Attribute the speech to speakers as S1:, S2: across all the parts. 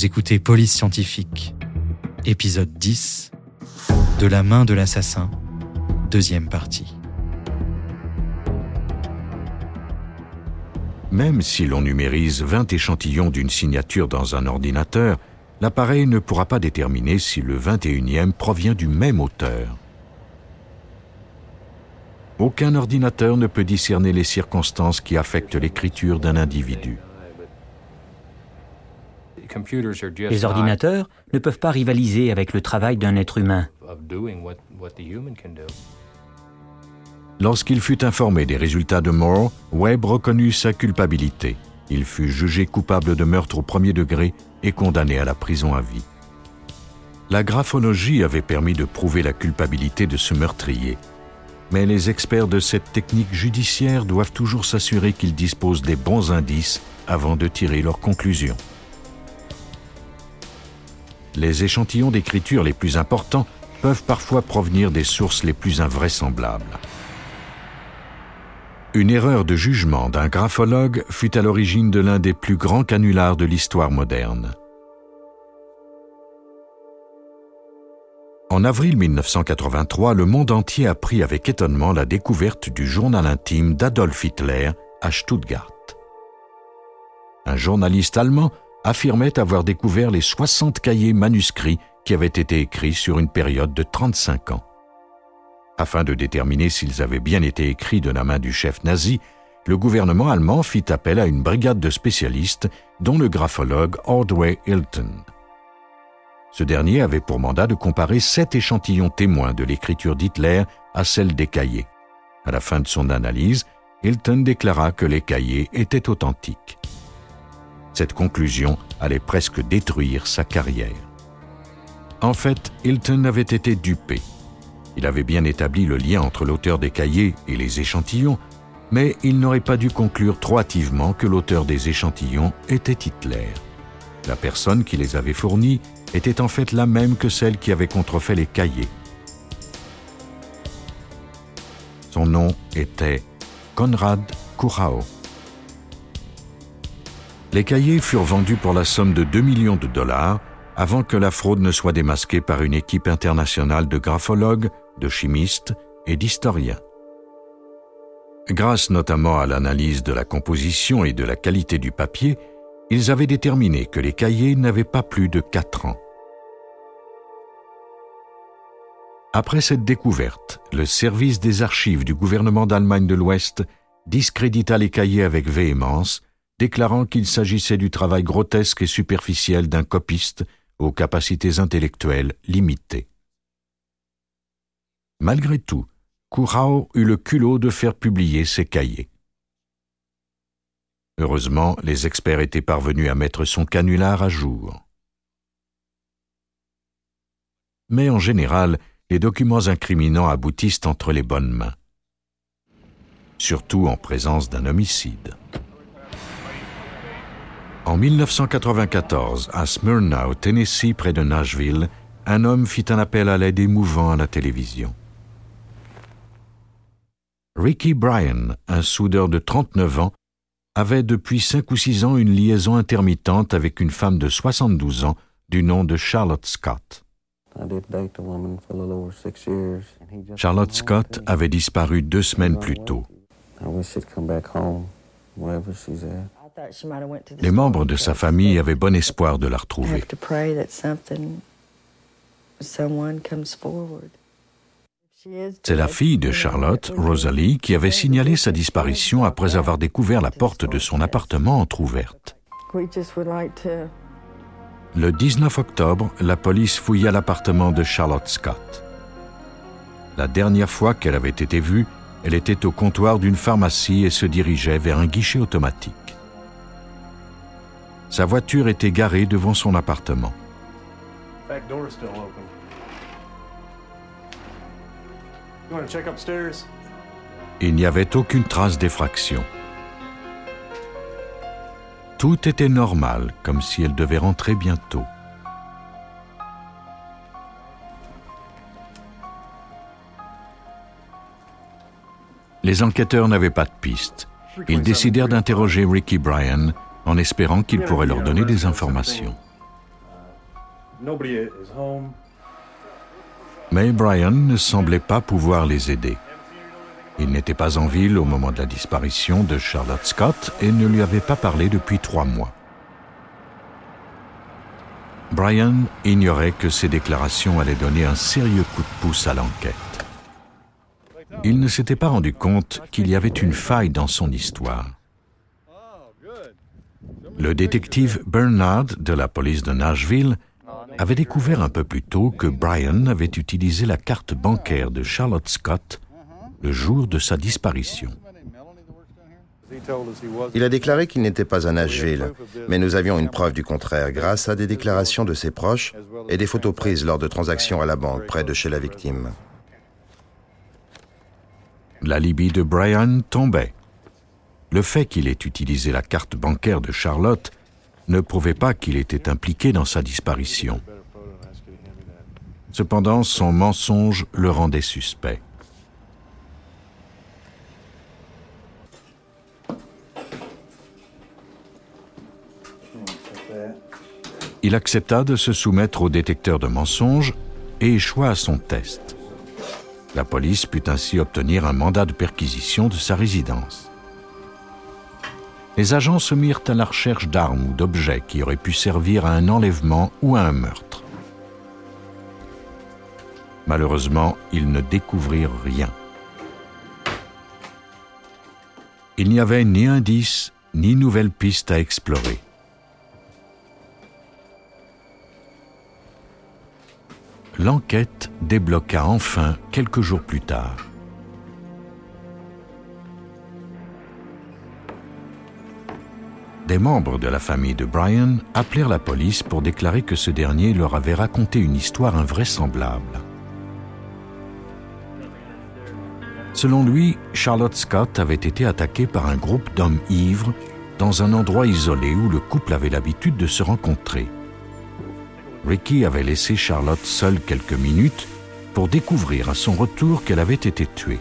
S1: Vous écoutez Police Scientifique, épisode 10, De la main de l'assassin, deuxième partie.
S2: Même si l'on numérise 20 échantillons d'une signature dans un ordinateur, l'appareil ne pourra pas déterminer si le 21e provient du même auteur. Aucun ordinateur ne peut discerner les circonstances qui affectent l'écriture d'un individu.
S3: Les ordinateurs ne peuvent pas rivaliser avec le travail d'un être humain.
S2: Lorsqu'il fut informé des résultats de Moore, Webb reconnut sa culpabilité. Il fut jugé coupable de meurtre au premier degré et condamné à la prison à vie. La graphologie avait permis de prouver la culpabilité de ce meurtrier. Mais les experts de cette technique judiciaire doivent toujours s'assurer qu'ils disposent des bons indices avant de tirer leurs conclusions. Les échantillons d'écriture les plus importants peuvent parfois provenir des sources les plus invraisemblables. Une erreur de jugement d'un graphologue fut à l'origine de l'un des plus grands canulars de l'histoire moderne. En avril 1983, le monde entier apprit avec étonnement la découverte du journal intime d'Adolf Hitler à Stuttgart. Un journaliste allemand affirmait avoir découvert les 60 cahiers manuscrits qui avaient été écrits sur une période de 35 ans. Afin de déterminer s'ils avaient bien été écrits de la main du chef nazi, le gouvernement allemand fit appel à une brigade de spécialistes, dont le graphologue Ordway Hilton. Ce dernier avait pour mandat de comparer sept échantillons témoins de l'écriture d'Hitler à celle des cahiers. À la fin de son analyse, Hilton déclara que les cahiers étaient authentiques. Cette conclusion allait presque détruire sa carrière. En fait, Hilton avait été dupé. Il avait bien établi le lien entre l'auteur des cahiers et les échantillons, mais il n'aurait pas dû conclure trop hâtivement que l'auteur des échantillons était Hitler. La personne qui les avait fournis était en fait la même que celle qui avait contrefait les cahiers. Son nom était Konrad Kurao. Les cahiers furent vendus pour la somme de 2 millions de dollars avant que la fraude ne soit démasquée par une équipe internationale de graphologues, de chimistes et d'historiens. Grâce notamment à l'analyse de la composition et de la qualité du papier, ils avaient déterminé que les cahiers n'avaient pas plus de quatre ans. Après cette découverte, le service des archives du gouvernement d'Allemagne de l'Ouest discrédita les cahiers avec véhémence, déclarant qu'il s'agissait du travail grotesque et superficiel d'un copiste aux capacités intellectuelles limitées. Malgré tout, Kurao eut le culot de faire publier ses cahiers. Heureusement, les experts étaient parvenus à mettre son canular à jour. Mais en général, les documents incriminants aboutissent entre les bonnes mains, surtout en présence d'un homicide. En 1994, à Smyrna, au Tennessee, près de Nashville, un homme fit un appel à l'aide émouvant à la télévision. Ricky Bryan, un soudeur de 39 ans, avait depuis cinq ou six ans une liaison intermittente avec une femme de 72 ans du nom de Charlotte Scott. Charlotte Scott avait disparu deux semaines plus tôt. Les membres de sa famille avaient bon espoir de la retrouver. C'est la fille de Charlotte, Rosalie, qui avait signalé sa disparition après avoir découvert la porte de son appartement entr'ouverte. Le 19 octobre, la police fouilla l'appartement de Charlotte Scott. La dernière fois qu'elle avait été vue, elle était au comptoir d'une pharmacie et se dirigeait vers un guichet automatique. Sa voiture était garée devant son appartement. Il n'y avait aucune trace d'effraction. Tout était normal, comme si elle devait rentrer bientôt. Les enquêteurs n'avaient pas de piste. Ils décidèrent d'interroger Ricky Bryan en espérant qu'il pourrait leur donner des informations. Mais Brian ne semblait pas pouvoir les aider. Il n'était pas en ville au moment de la disparition de Charlotte Scott et ne lui avait pas parlé depuis trois mois. Brian ignorait que ces déclarations allaient donner un sérieux coup de pouce à l'enquête. Il ne s'était pas rendu compte qu'il y avait une faille dans son histoire. Le détective Bernard de la police de Nashville avait découvert un peu plus tôt que Brian avait utilisé la carte bancaire de Charlotte Scott le jour de sa disparition.
S4: Il a déclaré qu'il n'était pas à Nashville, mais nous avions une preuve du contraire grâce à des déclarations de ses proches et des photos prises lors de transactions à la banque près de chez la victime.
S2: L'alibi de Brian tombait. Le fait qu'il ait utilisé la carte bancaire de Charlotte ne prouvait pas qu'il était impliqué dans sa disparition. Cependant, son mensonge le rendait suspect. Il accepta de se soumettre au détecteur de mensonges et échoua à son test. La police put ainsi obtenir un mandat de perquisition de sa résidence. Les agents se mirent à la recherche d'armes ou d'objets qui auraient pu servir à un enlèvement ou à un meurtre. Malheureusement, ils ne découvrirent rien. Il n'y avait ni indice ni nouvelle piste à explorer. l'enquête débloqua enfin quelques jours plus tard. Des membres de la famille de Brian appelèrent la police pour déclarer que ce dernier leur avait raconté une histoire invraisemblable. Selon lui, Charlotte Scott avait été attaquée par un groupe d'hommes ivres dans un endroit isolé où le couple avait l'habitude de se rencontrer. Ricky avait laissé Charlotte seule quelques minutes pour découvrir à son retour qu'elle avait été tuée.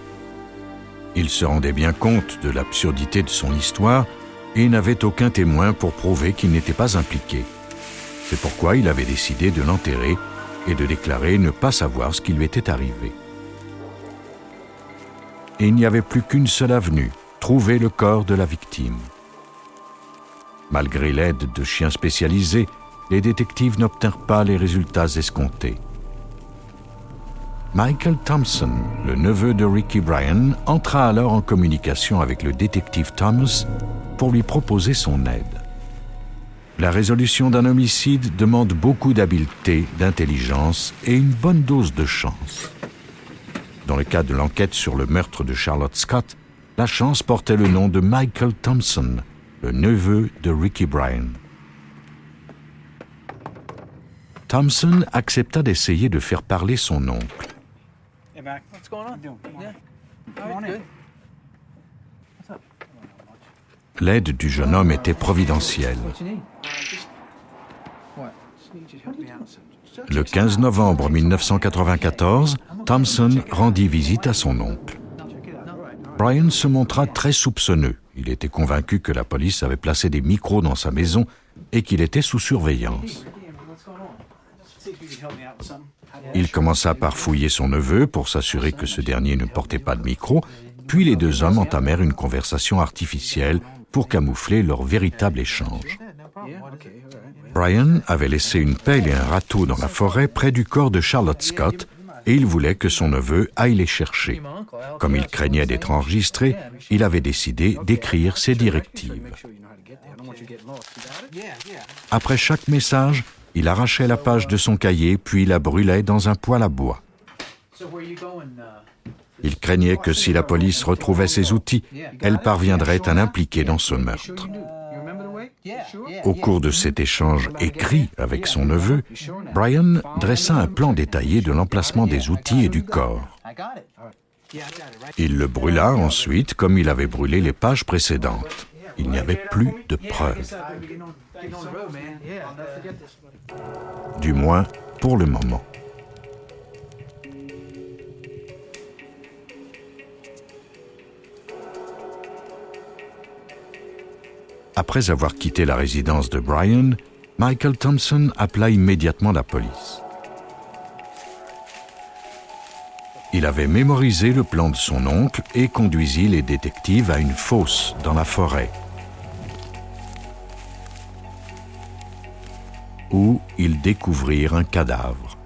S2: Il se rendait bien compte de l'absurdité de son histoire et n'avait aucun témoin pour prouver qu'il n'était pas impliqué. C'est pourquoi il avait décidé de l'enterrer et de déclarer ne pas savoir ce qui lui était arrivé. Et il n'y avait plus qu'une seule avenue, trouver le corps de la victime. Malgré l'aide de chiens spécialisés, les détectives n'obtinrent pas les résultats escomptés. Michael Thompson, le neveu de Ricky Bryan, entra alors en communication avec le détective Thomas pour lui proposer son aide. La résolution d'un homicide demande beaucoup d'habileté, d'intelligence et une bonne dose de chance. Dans le cas de l'enquête sur le meurtre de Charlotte Scott, la chance portait le nom de Michael Thompson, le neveu de Ricky Bryan. Thompson accepta d'essayer de faire parler son oncle. L'aide du jeune homme était providentielle. Le 15 novembre 1994, Thompson rendit visite à son oncle. Brian se montra très soupçonneux. Il était convaincu que la police avait placé des micros dans sa maison et qu'il était sous surveillance. Il commença par fouiller son neveu pour s'assurer que ce dernier ne portait pas de micro, puis les deux hommes entamèrent une conversation artificielle pour camoufler leur véritable échange. Brian avait laissé une pelle et un râteau dans la forêt près du corps de Charlotte Scott et il voulait que son neveu aille les chercher. Comme il craignait d'être enregistré, il avait décidé d'écrire ses directives. Après chaque message, il arrachait la page de son cahier, puis la brûlait dans un poêle à bois. Il craignait que si la police retrouvait ses outils, elle parviendrait à l'impliquer dans ce meurtre. Au cours de cet échange écrit avec son neveu, Brian dressa un plan détaillé de l'emplacement des outils et du corps. Il le brûla ensuite comme il avait brûlé les pages précédentes. Il n'y avait plus de preuves. Du moins pour le moment. Après avoir quitté la résidence de Brian, Michael Thompson appela immédiatement la police. Il avait mémorisé le plan de son oncle et conduisit les détectives à une fosse dans la forêt, où ils découvrirent un cadavre.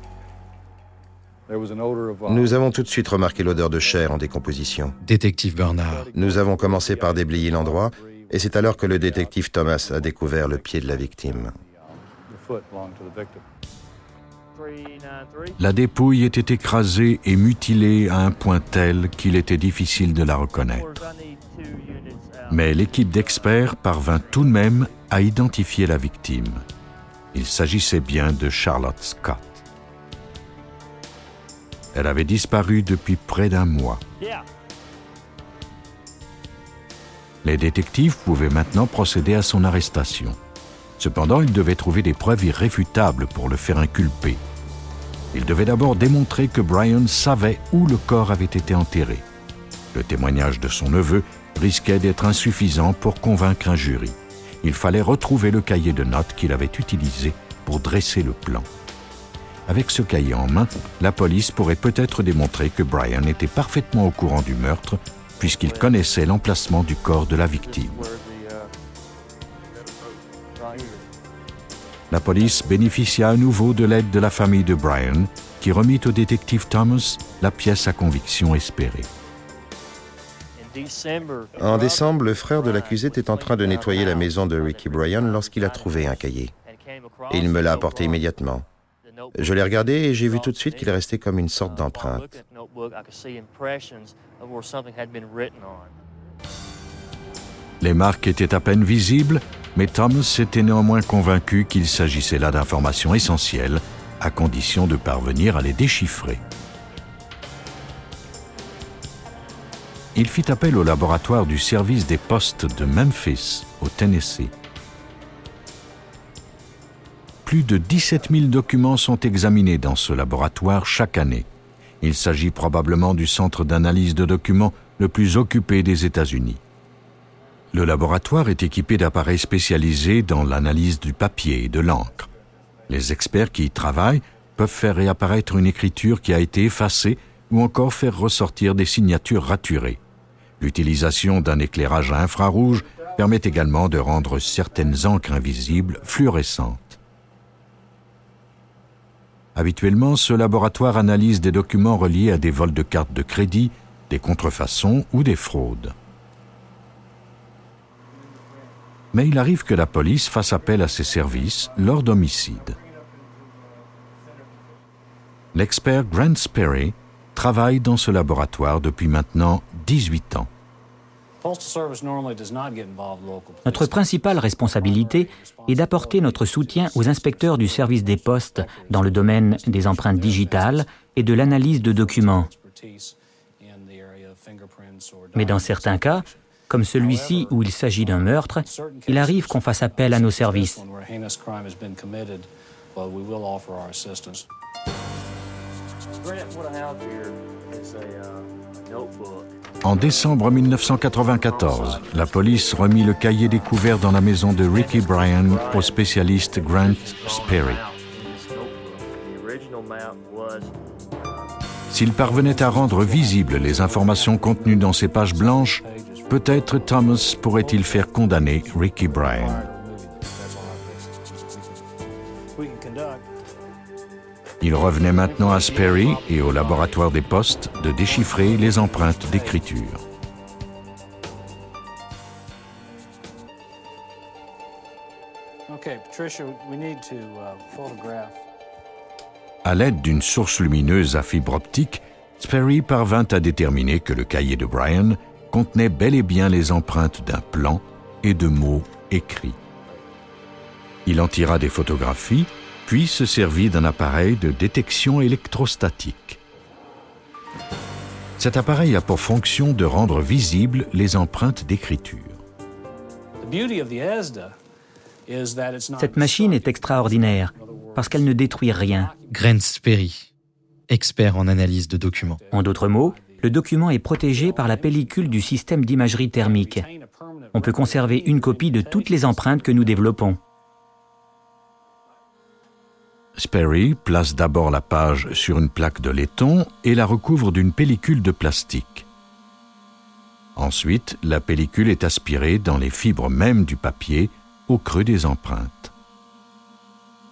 S4: Nous avons tout de suite remarqué l'odeur de chair en décomposition.
S1: Détective Bernard.
S4: Nous avons commencé par déblayer l'endroit et c'est alors que le détective Thomas a découvert le pied de la victime.
S2: La dépouille était écrasée et mutilée à un point tel qu'il était difficile de la reconnaître. Mais l'équipe d'experts parvint tout de même à identifier la victime. Il s'agissait bien de Charlotte Scott. Elle avait disparu depuis près d'un mois. Les détectives pouvaient maintenant procéder à son arrestation. Cependant, ils devaient trouver des preuves irréfutables pour le faire inculper. Ils devaient d'abord démontrer que Brian savait où le corps avait été enterré. Le témoignage de son neveu risquait d'être insuffisant pour convaincre un jury. Il fallait retrouver le cahier de notes qu'il avait utilisé pour dresser le plan. Avec ce cahier en main, la police pourrait peut-être démontrer que Brian était parfaitement au courant du meurtre puisqu'il connaissait l'emplacement du corps de la victime. La police bénéficia à nouveau de l'aide de la famille de Brian, qui remit au détective Thomas la pièce à conviction espérée.
S4: En décembre, le frère de l'accusé était en train de nettoyer la maison de Ricky Bryan lorsqu'il a trouvé un cahier. Et il me l'a apporté immédiatement. Je l'ai regardé et j'ai vu tout de suite qu'il restait comme une sorte d'empreinte.
S2: Les marques étaient à peine visibles, mais Thomas était néanmoins convaincu qu'il s'agissait là d'informations essentielles, à condition de parvenir à les déchiffrer. Il fit appel au laboratoire du service des postes de Memphis, au Tennessee plus de 17 000 documents sont examinés dans ce laboratoire chaque année. Il s'agit probablement du centre d'analyse de documents le plus occupé des États-Unis. Le laboratoire est équipé d'appareils spécialisés dans l'analyse du papier et de l'encre. Les experts qui y travaillent peuvent faire réapparaître une écriture qui a été effacée ou encore faire ressortir des signatures raturées. L'utilisation d'un éclairage à infrarouge permet également de rendre certaines encres invisibles fluorescentes. Habituellement, ce laboratoire analyse des documents reliés à des vols de cartes de crédit, des contrefaçons ou des fraudes. Mais il arrive que la police fasse appel à ses services lors d'homicides. L'expert Grant Sperry travaille dans ce laboratoire depuis maintenant 18 ans.
S3: Notre principale responsabilité est d'apporter notre soutien aux inspecteurs du service des postes dans le domaine des empreintes digitales et de l'analyse de documents. Mais dans certains cas, comme celui-ci où il s'agit d'un meurtre, il arrive qu'on fasse appel à nos services.
S2: En décembre 1994, la police remit le cahier découvert dans la maison de Ricky Bryan au spécialiste Grant Sperry. S'il parvenait à rendre visibles les informations contenues dans ces pages blanches, peut-être Thomas pourrait-il faire condamner Ricky Bryan. Il revenait maintenant à Sperry et au laboratoire des postes de déchiffrer les empreintes d'écriture. Uh, à l'aide d'une source lumineuse à fibre optique, Sperry parvint à déterminer que le cahier de Brian contenait bel et bien les empreintes d'un plan et de mots écrits. Il en tira des photographies puis se servit d'un appareil de détection électrostatique. Cet appareil a pour fonction de rendre visibles les empreintes d'écriture.
S3: Cette machine est extraordinaire parce qu'elle ne détruit rien.
S1: Grant Sperry, expert en analyse de documents.
S3: En d'autres mots, le document est protégé par la pellicule du système d'imagerie thermique. On peut conserver une copie de toutes les empreintes que nous développons.
S2: Sperry place d'abord la page sur une plaque de laiton et la recouvre d'une pellicule de plastique. Ensuite, la pellicule est aspirée dans les fibres mêmes du papier au creux des empreintes.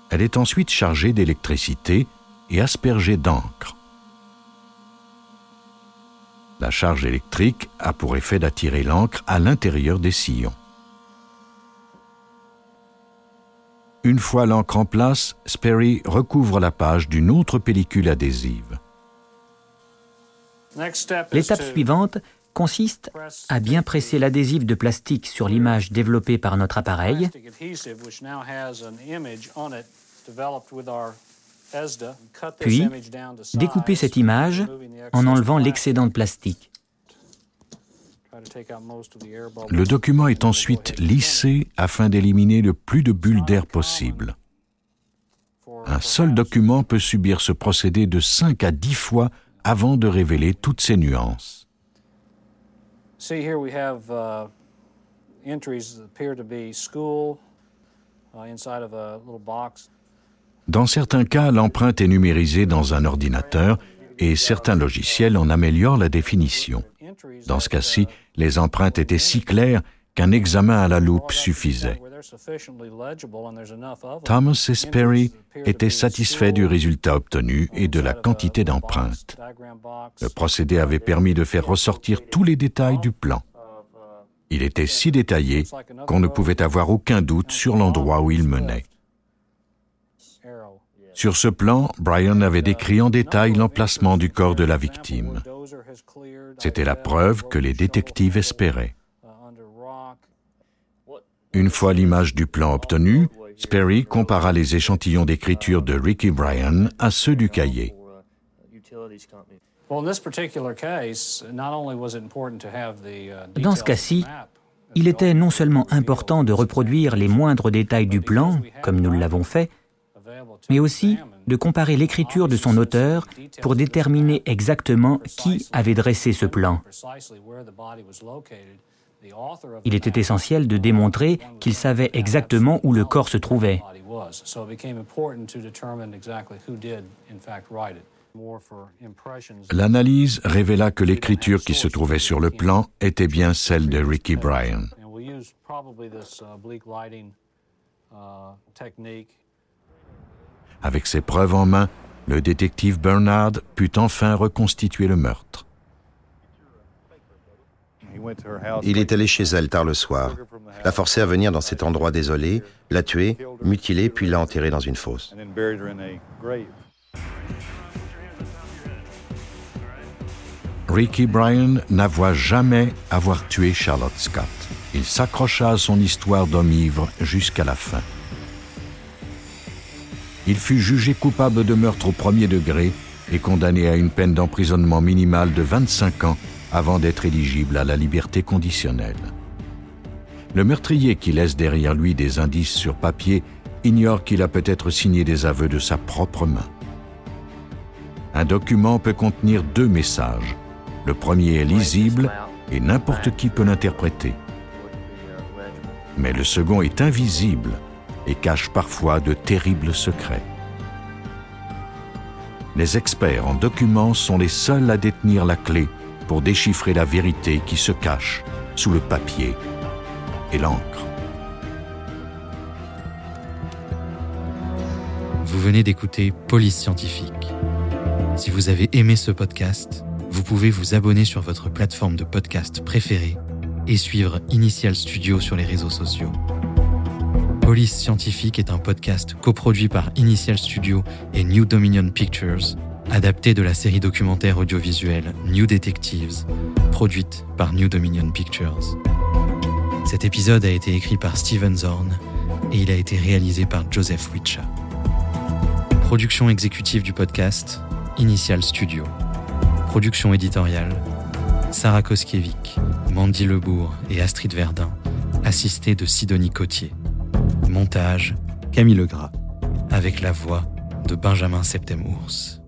S2: Elle est ensuite chargée d'électricité et aspergée d'encre. La charge électrique a pour effet d'attirer l'encre à l'intérieur des sillons. Une fois l'encre en place, Sperry recouvre la page d'une autre pellicule adhésive.
S3: L'étape suivante consiste à bien presser l'adhésif de plastique sur l'image développée par notre appareil, puis découper cette image en enlevant l'excédent de plastique.
S2: Le document est ensuite lissé afin d'éliminer le plus de bulles d'air possible. Un seul document peut subir ce procédé de 5 à 10 fois avant de révéler toutes ses nuances. Dans certains cas, l'empreinte est numérisée dans un ordinateur et certains logiciels en améliorent la définition. Dans ce cas-ci, les empreintes étaient si claires qu'un examen à la loupe suffisait. Thomas et Sperry étaient satisfaits du résultat obtenu et de la quantité d'empreintes. Le procédé avait permis de faire ressortir tous les détails du plan. Il était si détaillé qu'on ne pouvait avoir aucun doute sur l'endroit où il menait. Sur ce plan, Brian avait décrit en détail l'emplacement du corps de la victime. C'était la preuve que les détectives espéraient. Une fois l'image du plan obtenue, Sperry compara les échantillons d'écriture de Ricky Bryan à ceux du cahier.
S3: Dans ce cas-ci, il était non seulement important de reproduire les moindres détails du plan, comme nous l'avons fait, mais aussi de comparer l'écriture de son auteur pour déterminer exactement qui avait dressé ce plan. Il était essentiel de démontrer qu'il savait exactement où le corps se trouvait.
S2: L'analyse révéla que l'écriture qui se trouvait sur le plan était bien celle de Ricky Bryan. Avec ses preuves en main, le détective Bernard put enfin reconstituer le meurtre.
S4: Il est allé chez elle tard le soir, l'a forcé à venir dans cet endroit désolé, l'a tué, mutilé, puis l'a enterré dans une fosse.
S2: Ricky Bryan n'avoua jamais avoir tué Charlotte Scott. Il s'accrocha à son histoire d'homme ivre jusqu'à la fin il fut jugé coupable de meurtre au premier degré et condamné à une peine d'emprisonnement minimale de 25 ans avant d'être éligible à la liberté conditionnelle. Le meurtrier qui laisse derrière lui des indices sur papier ignore qu'il a peut-être signé des aveux de sa propre main. Un document peut contenir deux messages. Le premier est lisible et n'importe qui peut l'interpréter. Mais le second est invisible et cache parfois de terribles secrets. Les experts en documents sont les seuls à détenir la clé pour déchiffrer la vérité qui se cache sous le papier et l'encre.
S1: Vous venez d'écouter Police Scientifique. Si vous avez aimé ce podcast, vous pouvez vous abonner sur votre plateforme de podcast préférée et suivre Initial Studio sur les réseaux sociaux. Police Scientifique est un podcast coproduit par Initial Studio et New Dominion Pictures, adapté de la série documentaire audiovisuelle New Detectives, produite par New Dominion Pictures. Cet épisode a été écrit par Steven Zorn et il a été réalisé par Joseph Witcha. Production exécutive du podcast, Initial Studio. Production éditoriale, Sarah Koskiewicz, Mandy Lebourg et Astrid Verdun, assistée de Sidonie Cotier. Montage Camille Legras, avec la voix de Benjamin Septemours.